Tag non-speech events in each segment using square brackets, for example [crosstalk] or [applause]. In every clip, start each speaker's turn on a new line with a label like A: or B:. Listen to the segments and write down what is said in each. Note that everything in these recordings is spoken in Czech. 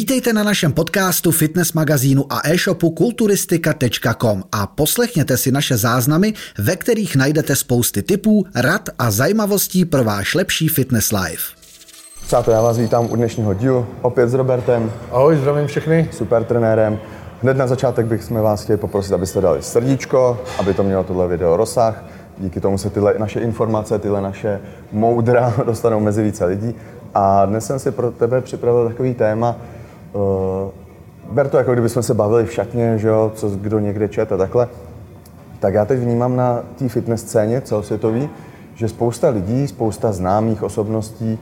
A: Vítejte na našem podcastu, fitness magazínu a e-shopu kulturistika.com a poslechněte si naše záznamy, ve kterých najdete spousty tipů, rad a zajímavostí pro váš lepší fitness life.
B: Přátelé, já vás vítám u dnešního dílu, opět s Robertem,
C: Ahoj, zdravím všechny.
B: super trenérem. Hned na začátek bychom vás chtěli poprosit, abyste dali srdíčko, aby to mělo tohle video rozsah. Díky tomu se tyhle naše informace, tyhle naše moudra [laughs] dostanou mezi více lidí. A dnes jsem si pro tebe připravil takový téma, uh, ber to jako kdybychom se bavili v šatně, že jo, co kdo někde čet a takhle. Tak já teď vnímám na té fitness scéně celosvětový, že spousta lidí, spousta známých osobností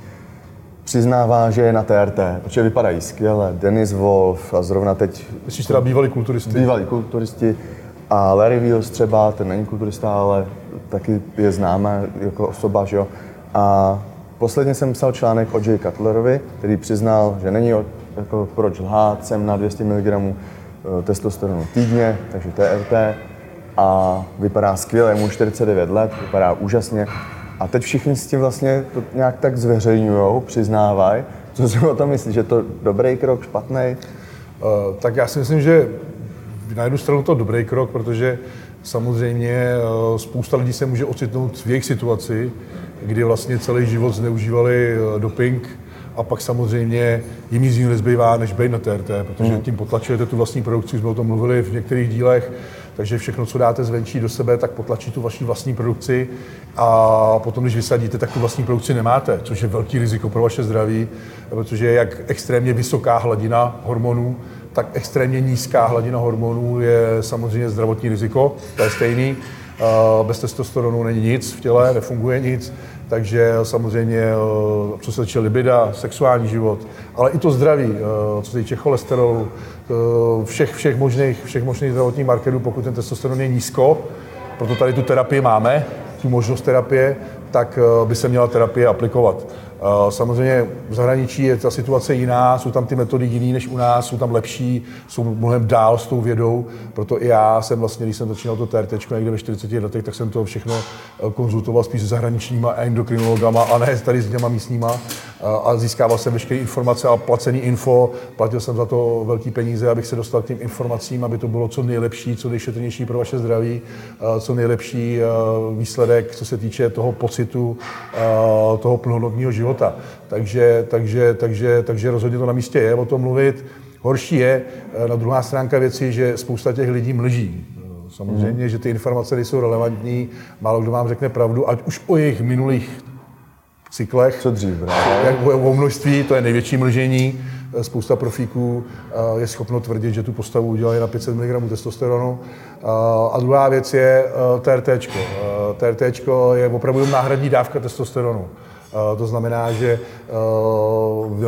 B: přiznává, že je na TRT, protože vypadají skvěle. Denis Wolf a zrovna teď
C: Myslíš teda bývalý kulturisty?
B: bývalí kulturisti a Larry Wheels třeba, ten není kulturista, ale taky je známá jako osoba, že jo. A posledně jsem psal článek o Jay Cutlerovi, který přiznal, že není jako proč lhát, jsem na 200 mg eh, testosteronu týdně, takže TRT a vypadá skvěle, mu 49 let, vypadá úžasně. A teď všichni s tím vlastně to nějak tak zveřejňují, přiznávají. Co si o tom myslíš, že to dobrý krok, špatný?
C: Eh, tak já si myslím, že na jednu stranu to dobrý krok, protože samozřejmě eh, spousta lidí se může ocitnout v jejich situaci, kdy vlastně celý život zneužívali doping a pak samozřejmě jim nic jiného nezbývá, než být na TRT, protože tím potlačujete tu vlastní produkci, už jsme o tom mluvili v některých dílech, takže všechno, co dáte zvenčí do sebe, tak potlačí tu vaši vlastní produkci. A potom, když vysadíte, tak tu vlastní produkci nemáte, což je velký riziko pro vaše zdraví, protože je jak extrémně vysoká hladina hormonů, tak extrémně nízká hladina hormonů je samozřejmě zdravotní riziko, to je stejný. Bez testosteronu není nic v těle, nefunguje nic, takže samozřejmě, eh, co se týče libida, sexuální život, ale i to zdraví, eh, co se týče cholesterolu, eh, všech, všech, možných, všech možných zdravotních markerů, pokud ten testosteron je nízko, proto tady tu terapii máme, tu možnost terapie, tak eh, by se měla terapie aplikovat. Eh, Samozřejmě v zahraničí je ta situace jiná, jsou tam ty metody jiný než u nás, jsou tam lepší, jsou mnohem dál s tou vědou, proto i já jsem vlastně, když jsem začínal to TRT někde ve 40 letech, tak jsem to všechno eh, konzultoval spíš s zahraničníma endokrinologama a ne tady s těma místníma a získával jsem veškeré informace a placený info, platil jsem za to velký peníze, abych se dostal k těm informacím, aby to bylo co nejlepší, co nejšetrnější pro vaše zdraví, co nejlepší výsledek, co se týče toho pocitu, toho plnohodnotného života. Takže, takže, takže, takže rozhodně to na místě je o tom mluvit. Horší je eh, na druhá stránka věci, že spousta těch lidí mlží. Eh, Samozřejmě, že ty informace nejsou relevantní, málo kdo vám řekne pravdu, ať už o jejich minulých cyklech,
B: Co dřív, právě?
C: jak o množství, to je největší mlžení. Spousta profíků eh, je schopno tvrdit, že tu postavu udělají na 500 mg testosteronu. Eh, A druhá věc je TRT. TRT je opravdu náhradní dávka testosteronu. Eh, To znamená, že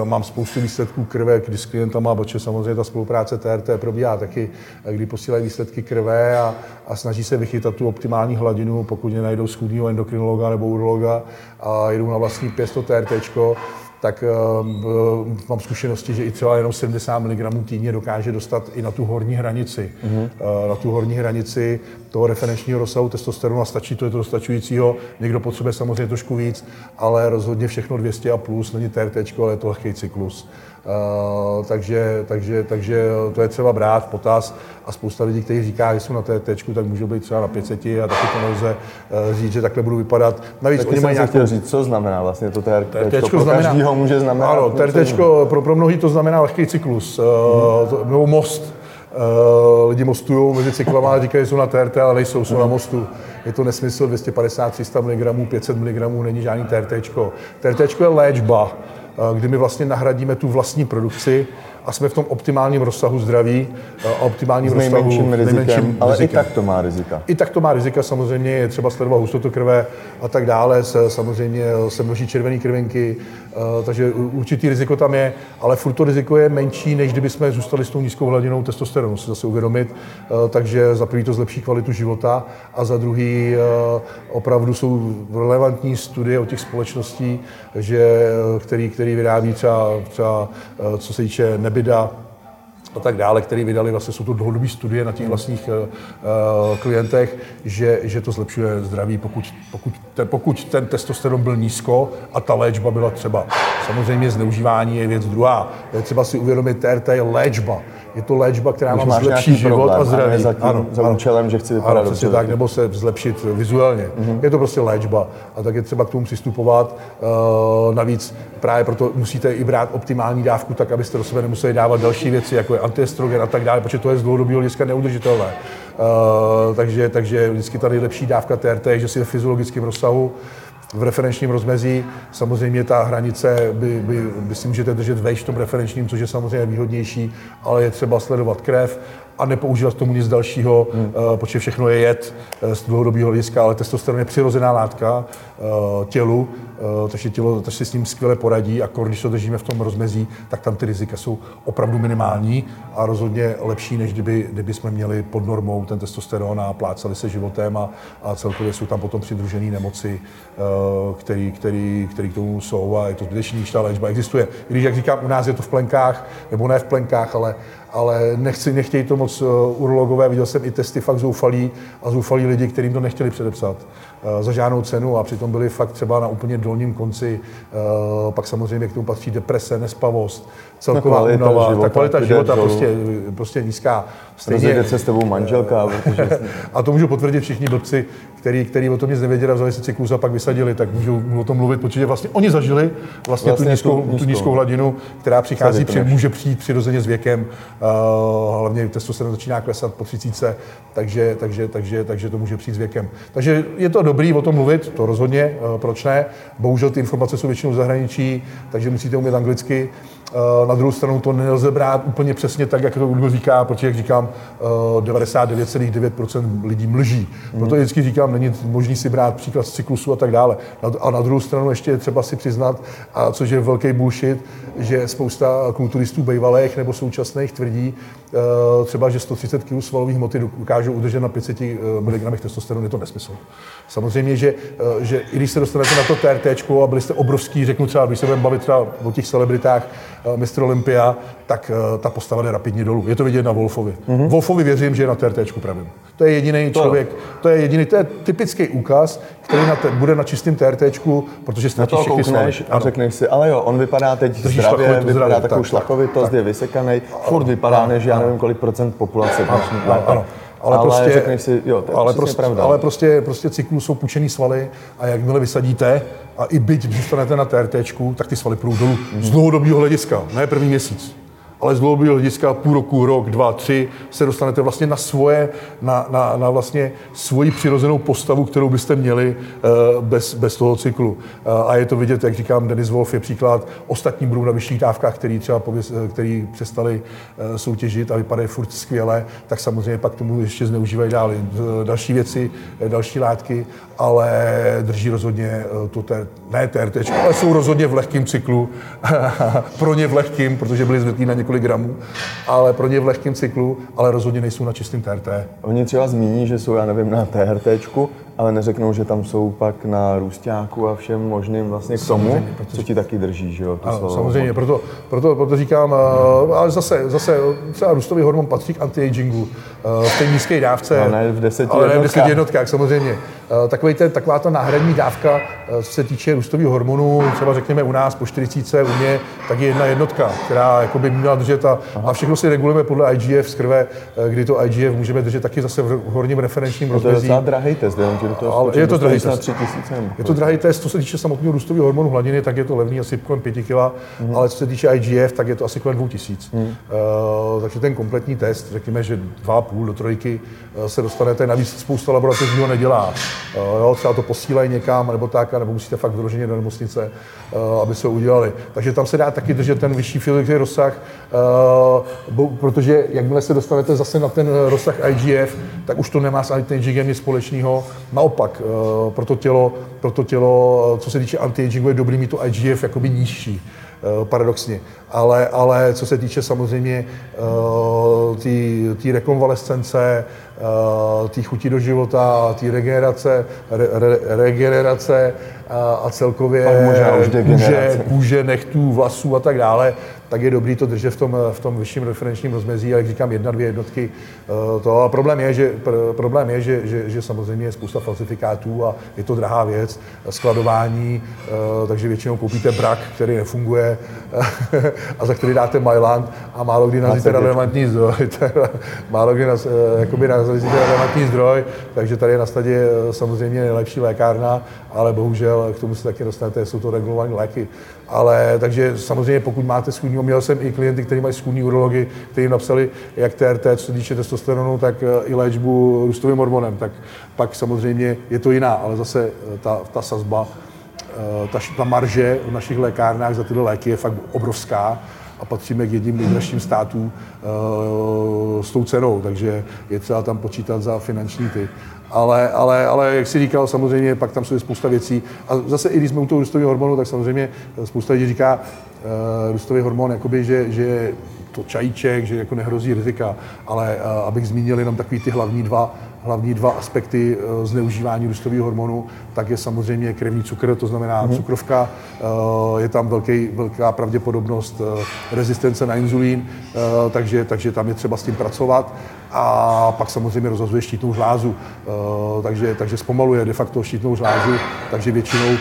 C: eh, mám spoustu výsledků krve, kdy s klientama, protože samozřejmě ta spolupráce TRT probíhá taky, eh, kdy posílají výsledky krve a, a snaží se vychytat tu optimální hladinu, pokud nenajdou schůdního endokrinologa nebo urologa a jedou na vlastní pěst to TRT, tak uh, mám zkušenosti, že i třeba jenom 70 mg týdně dokáže dostat i na tu horní hranici. Mm-hmm. Uh, na tu horní hranici toho referenčního rozsahu testosteronu a stačí to, je to dostačujícího. Někdo potřebuje samozřejmě trošku víc, ale rozhodně všechno 200 a plus, není TRT, ale je to lehký cyklus. Uh, takže, takže, takže to je třeba brát v potaz a spousta lidí, kteří říká, že jsou na TT, tak můžou být třeba na 500 a taky to nelze uh, říct, že takhle budou vypadat. Navíc oni mají nějakou
B: říct, co znamená vlastně to TRT.
C: Znamená,
B: každýho může znamenat
C: Ano, TRT pro, pro mnohý to znamená lehký cyklus, mm. uh, nebo most. Uh, lidi mostují mezi cyklama a říkají, že jsou na TRT, ale nejsou, jsou na mostu. Je to nesmysl, 250, 300 mg, 500 mg není žádný TRT. TRT je léčba, kdy my vlastně nahradíme tu vlastní produkci a jsme v tom optimálním rozsahu zdraví a optimálním
B: S
C: rozsahu
B: nejmenším rizikem,
C: nejmenším
B: ale
C: rizikem.
B: i tak to má rizika.
C: I tak to má rizika, samozřejmě je třeba sledovat hustotu krve a tak dále, se, samozřejmě se množí červené krvinky, eh, takže u- určitý riziko tam je, ale furt to riziko je menší, než kdyby jsme zůstali s tou nízkou hladinou testosteronu, si zase uvědomit, Eh, takže za prvý to zlepší kvalitu života a za druhý eh, opravdu jsou relevantní studie od těch společností, že, eh, který, který vyrábí třeba, třeba eh, co se týče nebida, a tak dále, který vydali, vlastně jsou to dlouhodobé studie na těch vlastních uh, klientech, že, že to zlepšuje zdraví, pokud, pokud, ten, pokud ten testosteron byl nízko a ta léčba byla třeba Samozřejmě zneužívání je věc druhá. Je třeba si uvědomit, TRT je léčba. Je to léčba, která
B: Když
C: vám zlepší život
B: problém,
C: a zdraví.
B: za tím- za účelem, že chci vypadat
C: ano,
B: dobře.
C: tak, nebo se zlepšit vizuálně. Mm-hmm. Je to prostě léčba a tak je třeba k tomu přistupovat. Uh, navíc právě proto musíte i brát optimální dávku, tak abyste do sebe nemuseli dávat další věci, jako je antiestrogen a tak dále, protože to je z dlouhodobého hlediska neudržitelné. Uh, takže, takže vždycky ta nejlepší dávka TRT že si ve fyziologickém rozsahu v referenčním rozmezí. Samozřejmě ta hranice by, by, by si můžete držet vejš v tom referenčním, což je samozřejmě výhodnější, ale je třeba sledovat krev a nepoužívat k tomu nic dalšího, hmm. uh, protože všechno je jed uh, z dlouhodobého hlediska, ale testosteron je přirozená látka uh, tělu, uh, takže tělo takže si s ním skvěle poradí a když to držíme v tom rozmezí, tak tam ty rizika jsou opravdu minimální a rozhodně lepší, než kdyby, kdyby jsme měli pod normou ten testosteron a plácali se životem a, a celkově jsou tam potom přidružené nemoci, uh, který, který, který k tomu jsou a je to zbytečný, když ta léčba existuje. I když, jak říkám, u nás je to v plenkách, nebo ne v plenkách, ale ale nechci, nechtějí to moc uh, urologové, viděl jsem i testy fakt zoufalí a zoufalí lidi, kterým to nechtěli předepsat uh, za žádnou cenu a přitom byli fakt třeba na úplně dolním konci. Uh, pak samozřejmě k tomu patří deprese, nespavost, celková
B: Ta kvalita
C: únava,
B: života
C: ta kvalita života prostě, prostě nízká.
B: Rozjede se s tebou manželka, [laughs] protože
C: A to můžu potvrdit všichni blbci, který, který o tom nic nevěděli a vzali si cyklus a pak vysadili, tak můžou o tom mluvit, protože vlastně oni zažili vlastně,
B: Vlastně
C: tu, nízkou,
B: tu
C: tu
B: nízkou.
C: nízkou hladinu, která přichází, při, může přijít přirozeně s věkem, uh, hlavně testosteron začíná klesat po 30, takže, takže, takže, takže to může přijít s věkem. Takže je to dobrý o tom mluvit, to rozhodně, uh, proč ne. Bohužel ty informace jsou většinou v zahraničí, takže musíte umět anglicky. Uh, Na druhou stranu to nelze brát úplně přesně tak, jak to Google říká, protože, jak říkám, uh, 99,9% lidí mlží. Proto vždycky říkám, není možný si brát příklad z cyklusu a tak dále. A na druhou stranu ještě je třeba si přiznat, a což je velký bullshit, že spousta kulturistů bývalých nebo současných tvrdí, uh, třeba, že 130 kg svalových hmoty dokážou udržet na 500 mg testosteronu, je to nesmysl. Samozřejmě, že, že i když se dostanete na to TRT a byli jste obrovský, řeknu třeba, když se budeme bavit třeba o těch celebritách, uh, Mr. Olympia, tak uh, ta postava jde rapidně dolů. Je to vidět na Wolfovi. Mm-hmm. Wolfovi věřím, že je na TRT pravým. To je jediný člověk, to je jediný, to je typický úkaz, který na te, bude na čistém TRT, protože
B: na
C: ztratí
B: to
C: všechny svaly.
B: a řekneš si, ale jo, on vypadá teď
C: Drží
B: zdravě, vypadá
C: zdravě,
B: takovou
C: tak,
B: šlachovitost,
C: tak,
B: je vysekaný, furt vypadá, než já nevím, kolik procent populace
C: ano,
B: lépe.
C: ano. Ale,
B: ale
C: prostě,
B: si, jo, to je
C: ale prostě,
B: pravda.
C: Ale prostě, prostě cyklus jsou pučený svaly a jakmile vysadíte a i byť zůstanete na TRT, tak ty svaly půjdou dolů.
B: Mhm.
C: Z dlouhodobého hlediska, ne první měsíc. Ale z dlouhodobého hlediska půl roku, rok, dva, tři se dostanete vlastně na svoje, na, na, na vlastně svoji přirozenou postavu, kterou byste měli uh, bez, bez toho cyklu. Uh, a je to vidět, jak říkám, Denis Wolf je příklad, ostatní budou na vyšších dávkách, který třeba eh, který přestali soutěžit a vypadají furt skvěle, tak samozřejmě pak tomu ještě zneužívají dál eh, další věci, eh, další látky, ale drží rozhodně eh, to ter, ne TRT, ale jsou rozhodně v lehkém cyklu, [laughs] pro ně v lehkém, protože byli zvyklí na několik gramů, ale pro ně v lehkém cyklu, ale rozhodně nejsou na čistém TRT.
B: Oni třeba zmíní, že jsou, já nevím, na TRTčku, ale neřeknou, že tam jsou pak na růstáku a všem možným vlastně k tomu,
C: Samozřejmě, protože-
B: co ti taky drží, že jo?
C: Ano,
B: svou-
C: samozřejmě, proto, proto, proto říkám, eh, ale zase, zase třeba růstový hormon patří k anti-agingu eh, v té nízké dávce.
B: Ale ne v deseti
C: ale ne v deseti jednotkách, samozřejmě. Eh, Takový ten, taková ta náhradní dávka, eh, co se týče růstového hormonu, třeba řekněme u nás po 40, u mě, tak je jedna jednotka, která jako by měla držet a, a všechno si regulujeme podle IGF z krve, eh, kdy to IGF můžeme držet taky zase v horním referenčním
B: To je
C: rozmezí.
B: docela drahý test, jenom do toho
C: Ale je to drahý
B: na
C: test.
B: tři tisíce. nebo
C: Je to drahý test, co se týče samotného růstového hormonu hladiny, tak je to levný asi kolem 5 kg, mm. ale co se týče IGF, tak je to asi kolem 2000. Mm. Uh, takže ten kompletní test, řekněme, že 2,5 do trojky se dostanete, navíc spousta laboratoří ho nedělá. Uh, jo, třeba to posílají někam, nebo tak, nebo musíte fakt vyloženě do nemocnice, uh, aby se udělali. Takže tam se dá taky držet ten vyšší fyziologický rozsah, uh, bo, protože jakmile se dostanete zase na ten rozsah IGF, tak už to nemá s anti-agingem nic společného. Naopak, uh, pro to tělo, pro to tělo, co se týče anti-agingu, je dobrý mít to IGF jakoby nižší eh, paradoxně. Ale, ale co se týče samozřejmě té rekonvalescence, té chuti do života, té regenerace, re, re, regenerace a, a celkově kůže, kůže, nechtů, vlasů a tak dále, tak je dobrý to držet v tom, v tom vyšším referenčním rozmezí, ale jak říkám, jedna, dvě jednotky. To, a problém je, že, problém je že, že, že samozřejmě je spousta falsifikátů a je to drahá věc, skladování, takže většinou koupíte brak, který nefunguje [laughs] a za který dáte Mailand a málo kdy nazvíte relevantní zdroj. [laughs] málo kdy naz, jakoby nazvíte relevantní zdroj, takže tady je na stadě samozřejmě nejlepší lékárna, ale bohužel k tomu se taky dostanete, jsou to regulované léky. Ale takže samozřejmě pokud máte schůdní, měl jsem i klienty, kteří mají schůdní urology, kteří napsali jak TRT, co se týče testosteronu, tak eh, i léčbu růstovým hormonem, tak pak samozřejmě je to jiná, ale zase eh, ta, ta sazba, eh, ta, ta marže v našich lékárnách za tyhle léky je fakt obrovská a patříme k jedním nejdražším státům uh, s tou cenou, takže je třeba tam počítat za finanční ty. Ale, ale, ale jak si říkal, samozřejmě pak tam jsou spousta věcí. A zase i když jsme u toho růstového hormonu, tak samozřejmě spousta lidí říká, uh, růstový hormon, jakoby, že, že to čajíček, že jako nehrozí rizika, ale uh, abych zmínil jenom takový ty hlavní dva, hlavní dva aspekty uh, zneužívání růstového hormonu, tak je samozřejmě krevní cukr, to znamená mm. cukrovka, uh, je tam velký, velká pravděpodobnost uh, rezistence na inzulín, takže, takže tam je třeba s tím pracovat a pak samozřejmě rozhazuje štítnou žlázu, takže, takže zpomaluje de facto štítnou žlázu, takže většinou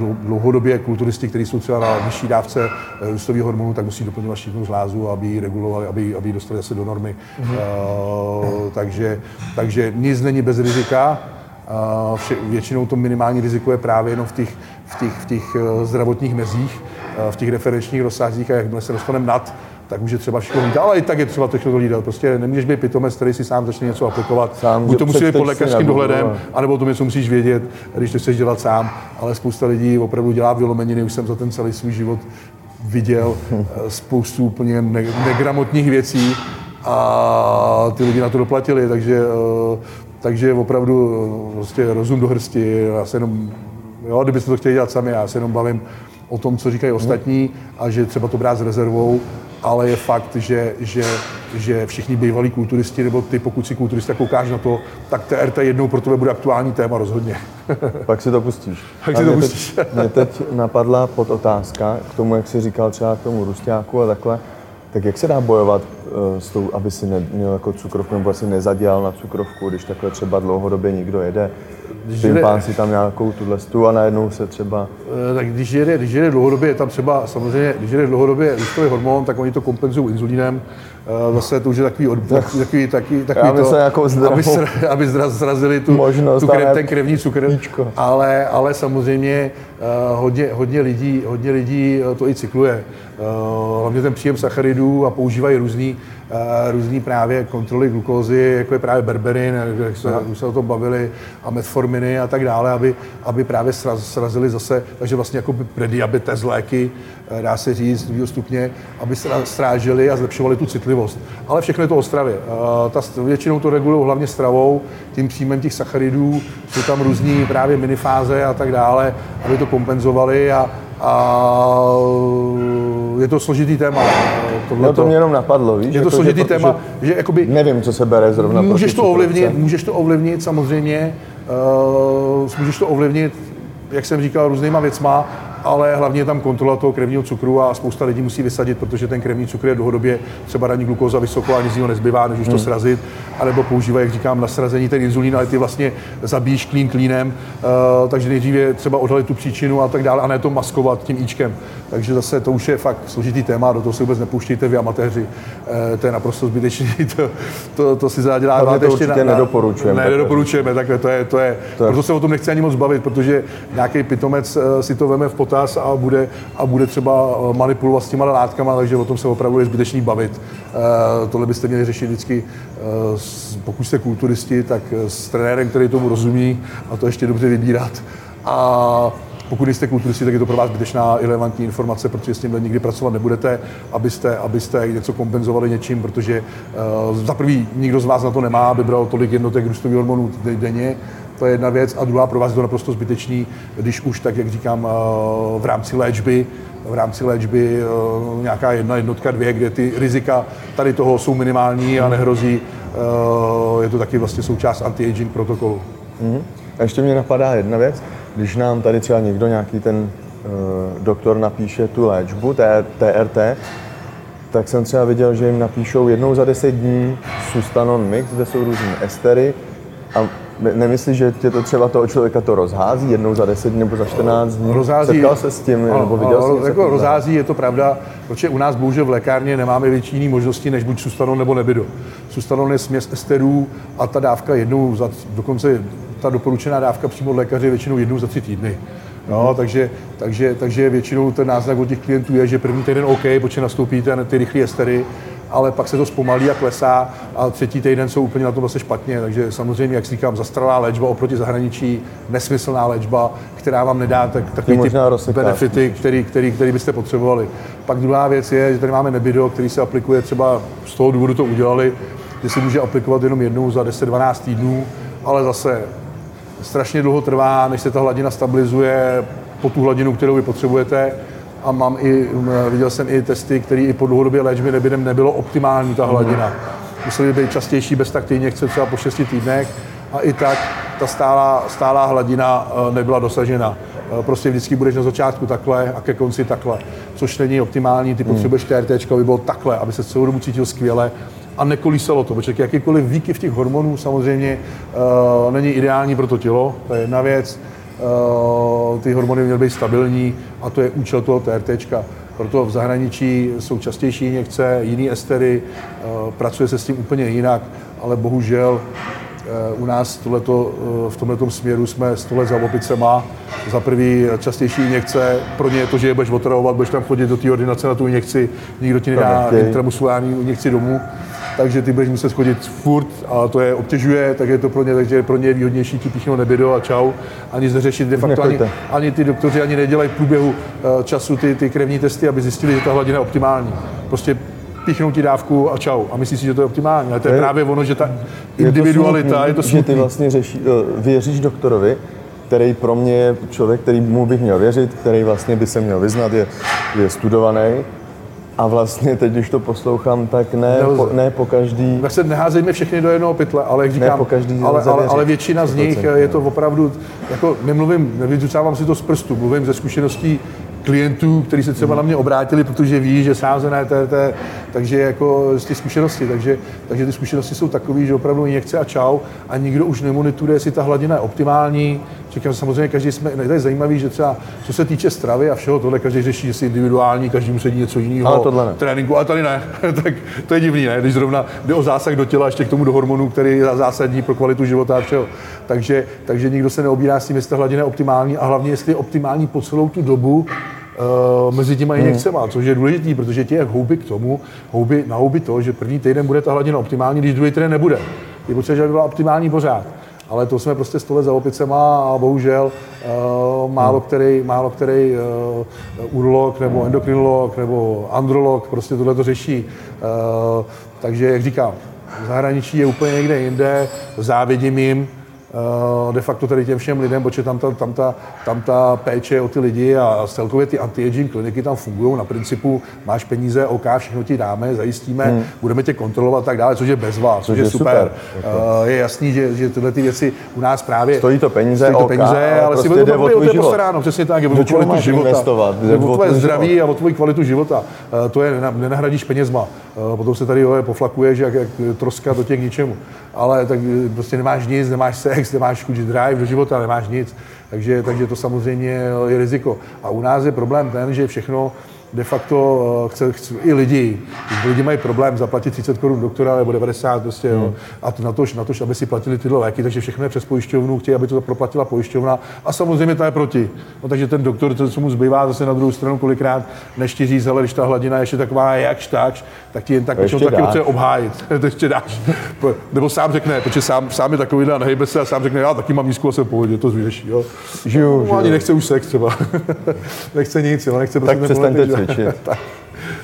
C: dlouhodobě kulturisti, kteří jsou třeba na vyšší dávce růstového hormonu, tak musí doplňovat štítnou žlázu, aby ji regulovali, aby, aby ji dostali zase do normy. Mm. takže, takže nic není bez rizika, Vše, většinou to minimální riziko je právě jenom v těch, v těch, v těch eh, zdravotních mezích, eh, v těch referenčních rozsázích a jakmile se dostaneme nad, tak už je třeba všechno lídat, ale i tak je třeba to všechno lídat. Prostě nemůžeš být pitomec, který si sám začne něco aplikovat. Sám, Buď to musí být pod lékařským dohledem, anebo to něco musíš vědět, když to chceš dělat sám. Ale spousta lidí opravdu dělá vylomeniny, už jsem za ten celý svůj život viděl eh, spoustu úplně negramotních věcí a ty lidi na to doplatili, takže takže opravdu prostě rozum do hrsti, já se jenom, jo, kdybyste to chtěli dělat sami, já se jenom bavím o tom, co říkají ostatní a že třeba to brát s rezervou, ale je fakt, že, že, že všichni bývalí kulturisti, nebo ty, pokud si kulturista koukáš na to, tak TRT jednou pro tebe bude aktuální téma rozhodně. [laughs]
B: Pak si to pustíš.
C: Pak si to pustíš.
B: Teď, mě teď napadla pod otázka k tomu, jak jsi říkal třeba k tomu Rusťáku a takhle. Tak jak se dá bojovat uh, s tou, aby si ne, měl jako cukrovku nebo asi nezadělal na cukrovku, když takhle třeba dlouhodobě někdo jede? Tím pán si tam nějakou tuhle stu a najednou se třeba...
C: Uh, tak když jede, když jede dlouhodobě, je tam třeba samozřejmě, když jede dlouhodobě růstový hormon, tak oni to kompenzují inzulínem. Uh, zase to už je takový, od, [laughs] takový, takový, takový, takový Já
B: to, jako
C: aby, sra, [laughs] aby zrazili tu, možnost, tu krev, ten krevní cukr. Ale, ale samozřejmě uh, hodně, hodně, lidí, hodně lidí to i cykluje. Hlavně ten příjem sacharidů a používají různý, různý právě kontroly glukózy, jako je právě berberin, jak se, už se o tom bavili, a metforminy a tak dále, aby, aby právě srazili zase, takže vlastně jako prediabetes léky, uh, dá se říct, druhého stupně, aby strážili a zlepšovali tu citlivost. Ale všechno je to o stravě. Ta, většinou to regulují hlavně stravou, tím příjmem těch sacharidů, jsou tam různý právě minifáze a tak dále, aby to kompenzovali a, a je to složitý téma.
B: Tohle no to mě jenom napadlo, víš?
C: Je to jako, složitý že, téma, že jakoby...
B: Nevím, co se bere zrovna
C: Můžeš to ovlivnit, můžeš to ovlivnit samozřejmě, uh, můžeš to ovlivnit, jak jsem říkal, různýma věcma, ale hlavně je tam kontrola toho krevního cukru a spousta lidí musí vysadit, protože ten krevní cukr je dlouhodobě třeba ranní glukóza vysoko a nic jiného nezbývá, než už to hmm. srazit, anebo používají, jak říkám, na srazení ten inzulín, ale ty vlastně zabíjíš klín klínem, uh, takže nejdříve třeba odhalit tu příčinu a tak dále, a ne to maskovat tím íčkem. Takže zase to už je fakt složitý téma, do toho se vůbec nepouštějte vy amatéři, uh, to je naprosto zbytečné, [laughs] to, to, to si zadělá.
B: to ještě na, nedoporučujeme.
C: Ne, nedoporučujeme, takhle to je, to je, to je, proto se o tom nechci ani moc bavit, protože nějaký pitomec uh, si to veme v pot potaz a bude, a bude třeba eh, manipulovat s těma látkama, takže o tom se opravdu je zbytečný bavit. E, tohle byste měli řešit vždycky, e, pokud jste kulturisti, tak s trenérem, který tomu rozumí a to ještě dobře vybírat. A pokud jste kulturisti, tak je to pro vás zbytečná irrelevantní informace, protože s tímhle nikdy pracovat nebudete, abyste, abyste něco kompenzovali něčím, protože uh, za prvý nikdo z vás na to nemá, aby bral tolik jednotek růstových hormonů denně, to je jedna věc. A druhá, pro vás je to naprosto zbytečný, když už, tak jak říkám, eh, v rámci léčby, v rámci léčby eh, nějaká jedna jednotka, dvě, kde ty rizika tady toho jsou minimální a nehrozí. Eh, je to taky vlastně součást anti-aging protokolu.
B: Mm-hmm. A ještě mě napadá jedna věc, když nám tady třeba někdo nějaký ten doktor napíše tu léčbu, TRT, tak jsem třeba viděl, že jim napíšou jednou za 10 dní Sustanon Mix, kde jsou různé estery Nemyslíš, že tě to třeba toho člověka to rozhází jednou za 10 nebo za 14 dní?
C: Rozhází,
B: Setkal se s tím,
C: ano,
B: nebo viděl
C: ano, jsi jako rozhází, je to pravda, protože u nás bohužel v lékárně nemáme větší jiný možnosti, než buď sustanon nebo nebido. Sustanon je směs esterů a ta dávka jednou za, dokonce ta doporučená dávka přímo od lékaře je většinou jednou za tři týdny. No, takže, takže, takže většinou ten náznak od těch klientů je, že první týden OK, protože nastoupí ten, ty rychlé estery, ale pak se to zpomalí a klesá a třetí týden jsou úplně na tom zase špatně. Takže samozřejmě, jak si říkám, zastaralá léčba oproti zahraničí, nesmyslná léčba, která vám nedá tak, takový ty benefity, který, který, který byste potřebovali. Pak druhá věc je, že tady máme nebido, který se aplikuje třeba z toho důvodu to udělali, že si může aplikovat jenom jednou za 10-12 týdnů, ale zase strašně dlouho trvá, než se ta hladina stabilizuje po tu hladinu, kterou vy potřebujete a mám i, viděl jsem i testy, které i po dlouhodobě léčbě nebydem nebylo optimální ta hladina. Museli být častější bez takty injekce třeba po 6 týdnech a i tak ta stálá, stálá hladina eh, nebyla dosažena. Eh, prostě vždycky budeš na začátku takhle a ke konci takhle, což není optimální, ty potřebuješ TRT, aby bylo takhle, aby se celou dobu cítil skvěle a nekolísalo to, protože jakýkoliv výkyv těch hormonů samozřejmě uh, není ideální pro to tělo, to je jedna věc. Uh, ty hormony měly být stabilní a to je účel toho TRT. Proto v zahraničí jsou častější injekce, jiné estery, uh, pracuje se s tím úplně jinak, ale bohužel u nás tohleto, v tomto směru jsme 100 let za opicema. Za prvý častější injekce, pro ně je to, že je budeš otravovat, budeš tam chodit do té ordinace na tu injekci, nikdo ti nedá intramuskulární injekci domů takže ty budeš muset chodit furt a to je obtěžuje, tak je to pro ně, takže pro ně je výhodnější ti píchnout nebido a čau a nic neřešit. De facto ani, ani, ty doktoři ani nedělají v průběhu eh, času ty, ty krevní testy, aby zjistili, že ta hladina je optimální. Prostě píchnou ti dávku a čau. A myslíš si, že to je optimální. Ale to je, je právě ono, že ta individualita je to, smutný,
B: je to Že ty vlastně řeší, eh, věříš doktorovi, který pro mě je člověk, který mu bych měl věřit, který vlastně by se měl vyznat, je, je studovaný, a vlastně teď, když to poslouchám, tak ne, po, ne po každý...
C: Tak se neházejme všechny do jednoho pytle, ale jak říkám, ne po každý ale, ale, ale, většina z nich je to opravdu, jako nemluvím, nevyřucávám si to z prstu, mluvím ze zkušeností klientů, kteří se třeba na mě obrátili, protože ví, že sázené TRT, takže jako z ty zkušenosti, takže, takže ty zkušenosti jsou takové, že opravdu injekce a čau a nikdo už nemonitoruje, jestli ta hladina je optimální. Říkám, samozřejmě každý jsme, to je zajímavý, že třeba co se týče stravy a všeho tohle, každý řeší, že si individuální, každý musí něco jiného.
B: Ale tohle ne.
C: Tréninku, ale tady ne. [laughs] tak to je divný, ne? Když zrovna jde o zásah do těla, ještě k tomu do hormonů, který je zásadní pro kvalitu života a všeho. Takže, takže nikdo se neobírá s tím, jestli ta hladina je optimální a hlavně, jestli je optimální po celou tu dobu, uh, mezi těma hmm. injekcemi, což je důležité, protože ti jak houby k tomu, houby, na houby to, že první týden bude ta hladina optimální, když druhý týden nebude. Je potřeba, aby byla optimální pořád. Ale to jsme prostě stole za opicema a bohužel uh, málo hmm. který, málo který uh, urolog nebo endokrinolog nebo androlog prostě tohle to řeší. Uh, takže, jak říkám, zahraničí je úplně někde jinde, závidím jim, de facto tady těm všem lidem, protože tam ta, tam ta, tam ta péče o ty lidi a celkově ty anti-aging kliniky tam fungují na principu, máš peníze, OK, všechno ti dáme, zajistíme, hmm. budeme tě kontrolovat a tak dále, což je bez vás, což, je, je super. super. Uh, je jasný, že, že tyhle ty věci u nás právě...
B: Stojí to peníze,
C: stojí to peníze ale, ale prostě si jde o tvůj život. Postaráno, přesně tak, je o kvalitu života.
B: Investovat,
C: o tvoje zdraví a o tvoji kvalitu života. Uh, to je, nenahradíš penězma. Uh, potom se tady jo, poflakuješ jak, jak troska do těch ničemu. Ale tak prostě nemáš nic, nemáš sex, sex, nemáš chuť drive do života, nemáš nic. Takže, takže to samozřejmě je riziko. A u nás je problém ten, že všechno de facto eh, chce, chce, i lidi, lidi mají problém zaplatit 30 korun doktora nebo 90 prostě, hmm. jo, a to na to, na to, aby si platili tyhle léky, takže všechno je přes pojišťovnu, chtějí, aby to proplatila pojišťovna a samozřejmě ta je proti. No, takže ten doktor, to, co mu zbývá zase na druhou stranu kolikrát, než ti říct, ale když ta hladina je ještě taková jakž takž, tak ti jen tak ještě taky chce obhájit, [laughs] to ještě dáš. Nebo sám řekne, protože sám, sám je takový a nehejbe se a sám řekne, já taky mám nízkou a jsem v pohodě, to zvěší. Jo.
B: Žiju,
C: no, žiju. ani nechce už sex třeba. [laughs] nechce nic, jo, nechce
B: tak prostě cvičit.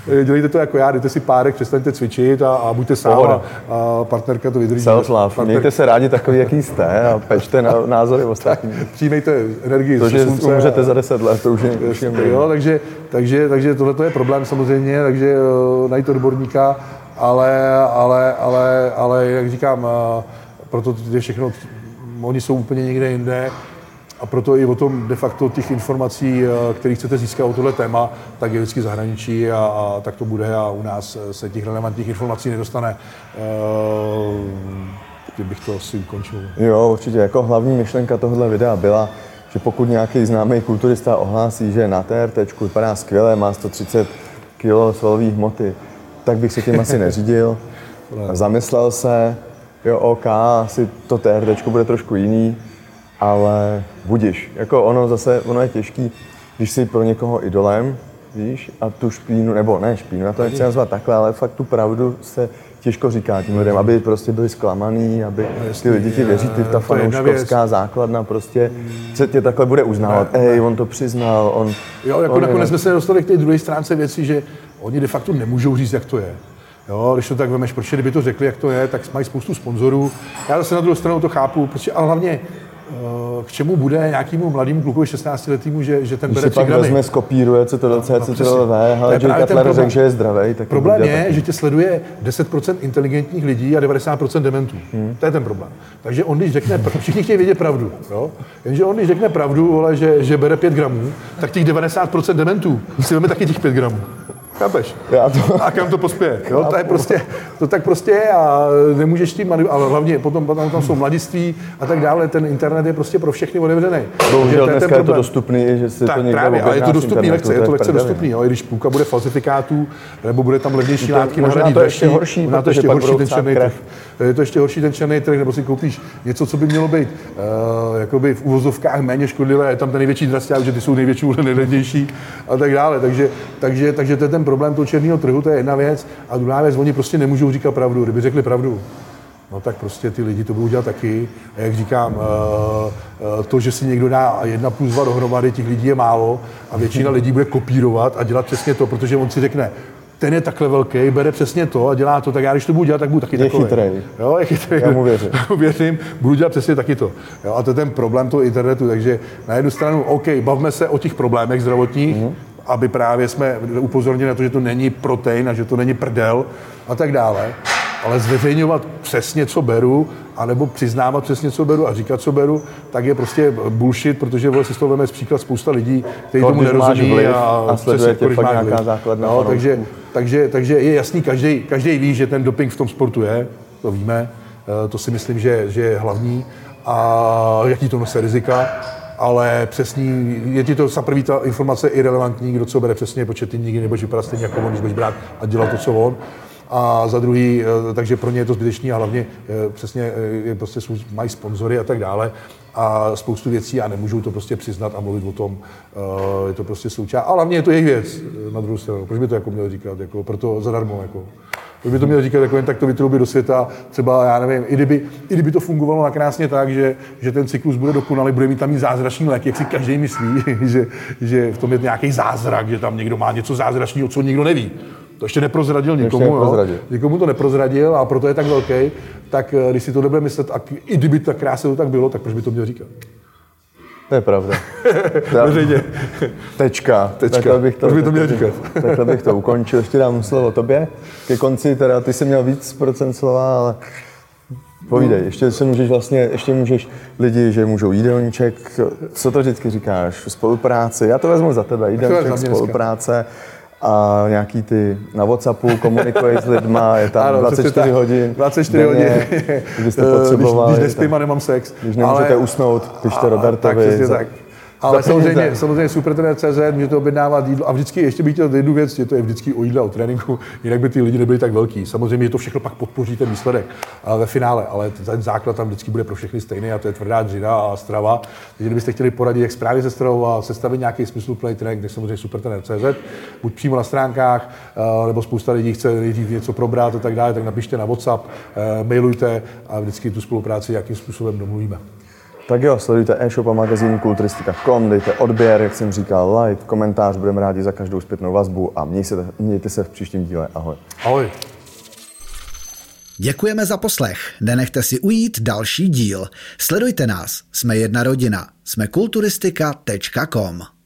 B: [laughs]
C: dělejte to jako já, dejte si párek, přestaňte cvičit a, a buďte sám a, a, partnerka to vydrží.
B: Self-love. Partner... Mějte se rádi takový, jaký jste a pečte na názory ostatní.
C: Přijmejte energii
B: To, že umřete za deset let, to už je, už je
C: jo, takže, takže, takže tohle je problém samozřejmě, takže uh, najít odborníka, ale, ale, ale, ale jak říkám, uh, proto je všechno, oni jsou úplně někde jinde a proto i o tom de facto těch informací, které chcete získat o tohle téma, tak je vždycky zahraničí a, a tak to bude a u nás se těch relevantních informací nedostane. Uh, bych to asi ukončil.
B: Jo, určitě. Jako hlavní myšlenka tohohle videa byla, že pokud nějaký známý kulturista ohlásí, že na TRT vypadá skvěle, má 130 kg svalové hmoty, tak bych se tím asi [laughs] neřídil. Zamyslel se, jo, OK, asi to TRT bude trošku jiný, ale budiš. Jako ono zase, ono je těžký, když jsi pro někoho idolem, víš, a tu špínu, nebo ne špínu, já to nechci nazvat takhle, ale fakt tu pravdu se těžko říká tím lidem, aby prostě byli zklamaný, aby no, ty lidi ti věří, ty ta fanouškovská základna prostě se tě takhle bude uznávat. Ne, Ej, on to přiznal, on...
C: Jo, jako on nakonec jsme se dostali k té druhé stránce věci, že oni de facto nemůžou říct, jak to je. Jo, když to tak vemeš, protože kdyby to řekli, jak to je, tak mají spoustu sponzorů. Já zase na druhou stranu to chápu, protože, ale hlavně k čemu bude nějakému mladému klukovi 16 letýmu, že, že ten
B: Když
C: bere
B: si pak vezme, skopíruje CTLC, no, CTLV, ale Jay Cutler řekl, že je zdravý.
C: Tak problém je, taky. že tě sleduje 10% inteligentních lidí a 90% dementů. Hmm. To je ten problém. Takže on, když řekne, všichni chtějí vědět pravdu, jo? jenže on, když řekne pravdu, vole, že, že bere 5 gramů, tak těch 90% dementů si vezme taky těch 5 gramů. Chápeš? Já to... A kam to pospěje? [laughs] Jo? To, je prostě, to tak prostě je a nemůžeš tím, ale hlavně potom, potom tam jsou mladiství a tak dále. Ten internet je prostě pro všechny otevřený.
B: Bohužel dneska je to dostupný, že si
C: tak,
B: to někdo
C: právě, ale je to dostupný lehce, je to lehce dostupný. Jo? I když půlka bude falsifikátů, nebo bude tam levnější látky
B: nahradit to ještě horší,
C: na to ještě horší ten černý trh. Je to ještě horší ten černý trh, nebo si koupíš něco, co by mělo být uh, jakoby v uvozovkách méně škodlivé, je tam ten největší drasták, že ty jsou největší, nejlevnější a tak dále. Takže, takže, takže to je ten problém toho černého trhu, to je jedna věc. A druhá věc, oni prostě nemůžou říkat pravdu. Kdyby řekli pravdu, no tak prostě ty lidi to budou dělat taky. A jak říkám, eh, eh, to, že si někdo dá jedna plus dva dohromady, těch lidí je málo a většina lidí bude kopírovat a dělat přesně to, protože on si řekne, ten je takhle velký, bere přesně to a dělá to, tak já když to budu dělat, tak budu taky
B: je
C: takový.
B: Chytrej.
C: Jo, je chytrý.
B: Já mu věřím. [laughs]
C: Já mu věřím, budu dělat přesně taky to. Jo, a to je ten problém toho internetu, takže na jednu stranu, OK, bavme se o těch problémech zdravotních, mm aby právě jsme upozornili na to, že to není protein a že to není prdel a tak dále. Ale zveřejňovat přesně, co beru, anebo přiznávat přesně, co beru a říkat, co beru, tak je prostě bullshit, protože si z toho veme příklad spousta lidí, kteří tomu nerozumí
B: a, a sleduje tě fakt nějaká základna. No,
C: takže, takže, takže, je jasný, každý, každý ví, že ten doping v tom sportu je, to víme, eh, to si myslím, že, že je hlavní a jaký to nese rizika ale přesný, je ti to za první ta informace irrelevantní, kdo co bere přesně, protože ty nikdy nebudeš vypadat stejně jako on, když budeš brát a dělat to, co on. A za druhý, eh, takže pro ně je to zbytečný a hlavně eh, přesně eh, je prostě mají sponzory a tak dále a spoustu věcí a nemůžou to prostě přiznat a mluvit o tom, je to prostě součást. A hlavně je to jejich věc na druhou stranu. Proč by to jako měl říkat? Jako, proto zadarmo. Jako. Kdyby to měl říkat jako jen tak to vytroubit do světa, třeba, já nevím, i kdyby, i kdyby to fungovalo na krásně tak, že, že ten cyklus bude dokonalý, bude mít tam mít zázračný lék, jak si každý myslí, [laughs] že, že v tom je nějaký zázrak, že tam někdo má něco zázračného, co nikdo neví. To ještě neprozradil nikomu, ještě neprozradil. Jo? nikomu to neprozradil a proto je tak velký, tak eh, když si to nebude myslet, a i kdyby ta krása to tak bylo, tak proč by to měl říkat?
B: To je pravda. [laughs]
C: Veřejně.
B: Tečka.
C: Tečka. Takhle bych to, by to měl říkat.
B: Takhle bych to ukončil. Ještě dám slovo tobě. Ke konci teda ty jsi měl víc procent slova, ale Povídej, ještě se můžeš vlastně, ještě můžeš lidi, že můžou jídelníček, co to vždycky říkáš, spolupráce, já to vezmu za tebe, jídelníček, spolupráce, a nějaký ty na Whatsappu komunikuješ s lidma, je tam ano, 24 hodin.
C: 24 hodin.
B: Kdybyste potřebovali.
C: Když, když nespím a nemám sex.
B: Když nemůžete ale, usnout, pište Robertovi.
C: Tak, tak. Ale samozřejmě, samozřejmě CZ můžete objednávat jídlo a vždycky ještě bych chtěl jednu věc, je to je vždycky o jídle, o tréninku, jinak by ty lidi nebyli tak velký. Samozřejmě je to všechno pak podpoří ten výsledek ve finále, ale ten základ tam vždycky bude pro všechny stejný a to je tvrdá dřina a strava. Takže kdybyste chtěli poradit, jak správně se stravovat, sestavit nějaký smysluplný trénink, tak samozřejmě CZ, buď přímo na stránkách, eh, nebo spousta lidí chce nejdřív něco probrat a tak dále, tak napište na WhatsApp, eh, mailujte a vždycky tu spolupráci jakým způsobem domluvíme.
B: Tak jo, sledujte e-shop a magazín kulturistika.com, dejte odběr, jak jsem říkal, like, komentář, budeme rádi za každou zpětnou vazbu a měj se, mějte se v příštím díle. Ahoj.
C: Ahoj.
A: Děkujeme za poslech. Nenechte si ujít další díl. Sledujte nás. Jsme jedna rodina. Jsme kulturistika.com.